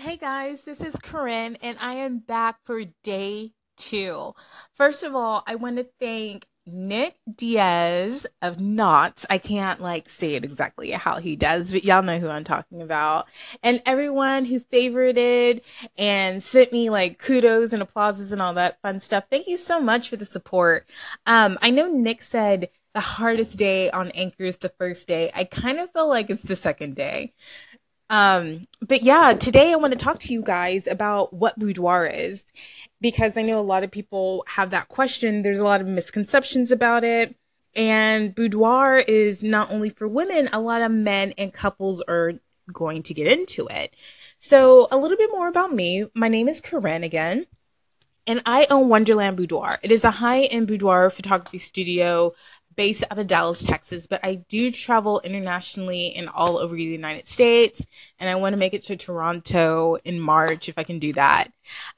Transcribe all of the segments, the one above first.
Hey guys, this is Corinne, and I am back for day two. First of all, I want to thank Nick Diaz of Knots. I can't like say it exactly how he does, but y'all know who I'm talking about. And everyone who favorited and sent me like kudos and applauses and all that fun stuff. Thank you so much for the support. Um, I know Nick said the hardest day on Anchor is the first day. I kind of feel like it's the second day. Um, but yeah, today I want to talk to you guys about what boudoir is because I know a lot of people have that question. There's a lot of misconceptions about it. And boudoir is not only for women, a lot of men and couples are going to get into it. So, a little bit more about me. My name is Corinne again, and I own Wonderland Boudoir. It is a high end boudoir photography studio based out of Dallas, Texas, but I do travel internationally and all over the United States, and I want to make it to Toronto in March if I can do that.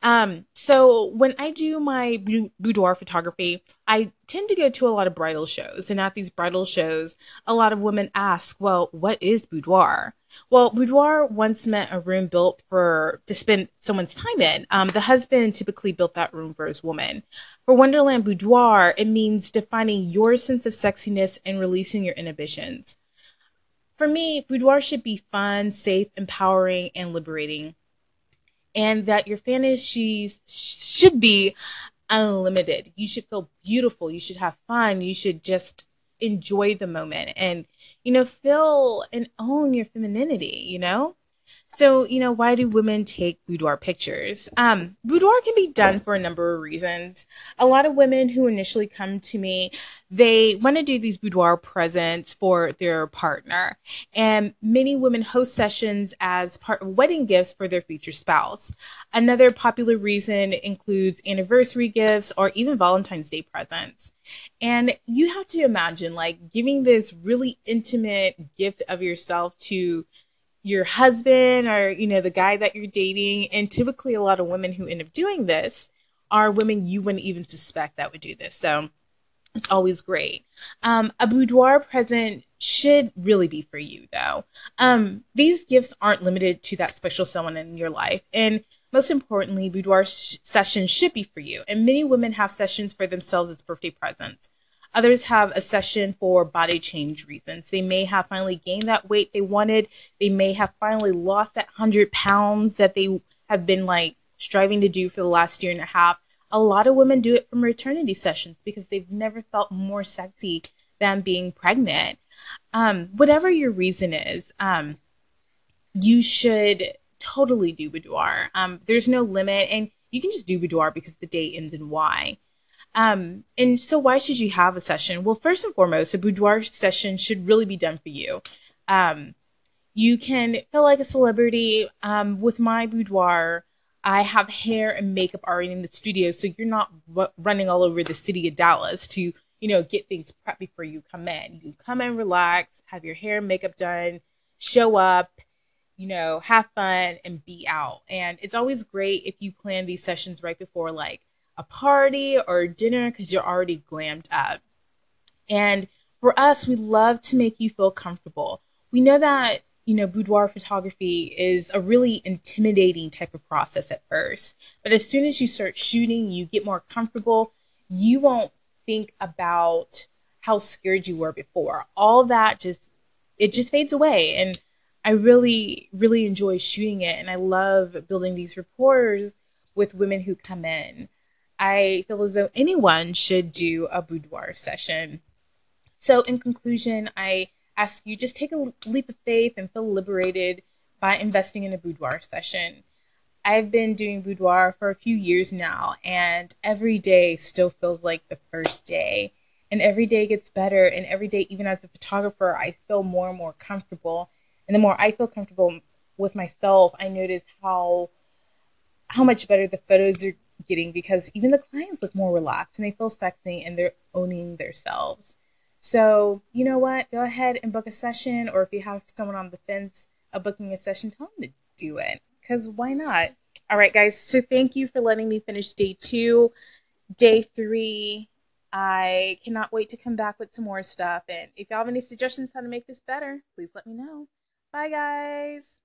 Um, so when I do my boudoir photography, I tend to go to a lot of bridal shows, and at these bridal shows, a lot of women ask, "Well, what is boudoir?" Well, boudoir once meant a room built for to spend someone's time in. Um, the husband typically built that room for his woman. For Wonderland Boudoir, it means defining your sense of sexiness and releasing your inhibitions. For me, boudoir should be fun, safe, empowering, and liberating. And that your fantasies should be unlimited. You should feel beautiful. You should have fun. You should just enjoy the moment and, you know, feel and own your femininity, you know? So, you know, why do women take boudoir pictures? Um, boudoir can be done for a number of reasons. A lot of women who initially come to me, they want to do these boudoir presents for their partner. And many women host sessions as part of wedding gifts for their future spouse. Another popular reason includes anniversary gifts or even Valentine's Day presents. And you have to imagine like giving this really intimate gift of yourself to your husband or you know the guy that you're dating. And typically a lot of women who end up doing this are women you wouldn't even suspect that would do this. So it's always great. Um, a boudoir present should really be for you though. Um, these gifts aren't limited to that special someone in your life. And most importantly boudoir sh- sessions should be for you. And many women have sessions for themselves as birthday presents Others have a session for body change reasons. They may have finally gained that weight they wanted. They may have finally lost that 100 pounds that they have been like striving to do for the last year and a half. A lot of women do it from maternity sessions because they've never felt more sexy than being pregnant. Um, whatever your reason is, um, you should totally do boudoir. Um, there's no limit, and you can just do boudoir because the day ends in Y. Um, and so, why should you have a session? Well, first and foremost, a boudoir session should really be done for you. Um, you can feel like a celebrity. Um, with my boudoir, I have hair and makeup already in the studio, so you're not r- running all over the city of Dallas to, you know, get things prepped before you come in. You come in, relax, have your hair and makeup done, show up, you know, have fun, and be out. And it's always great if you plan these sessions right before, like, a party or dinner because you're already glammed up. And for us, we love to make you feel comfortable. We know that, you know, boudoir photography is a really intimidating type of process at first. But as soon as you start shooting, you get more comfortable, you won't think about how scared you were before. All that just it just fades away and I really really enjoy shooting it and I love building these rapport with women who come in. I feel as though anyone should do a boudoir session. So, in conclusion, I ask you just take a leap of faith and feel liberated by investing in a boudoir session. I've been doing boudoir for a few years now, and every day still feels like the first day. And every day gets better, and every day, even as a photographer, I feel more and more comfortable. And the more I feel comfortable with myself, I notice how how much better the photos are getting because even the clients look more relaxed and they feel sexy and they're owning themselves. So, you know what? Go ahead and book a session, or if you have someone on the fence of booking a session, tell them to do it because why not? All right, guys. So, thank you for letting me finish day two. Day three, I cannot wait to come back with some more stuff. And if you have any suggestions how to make this better, please let me know. Bye, guys.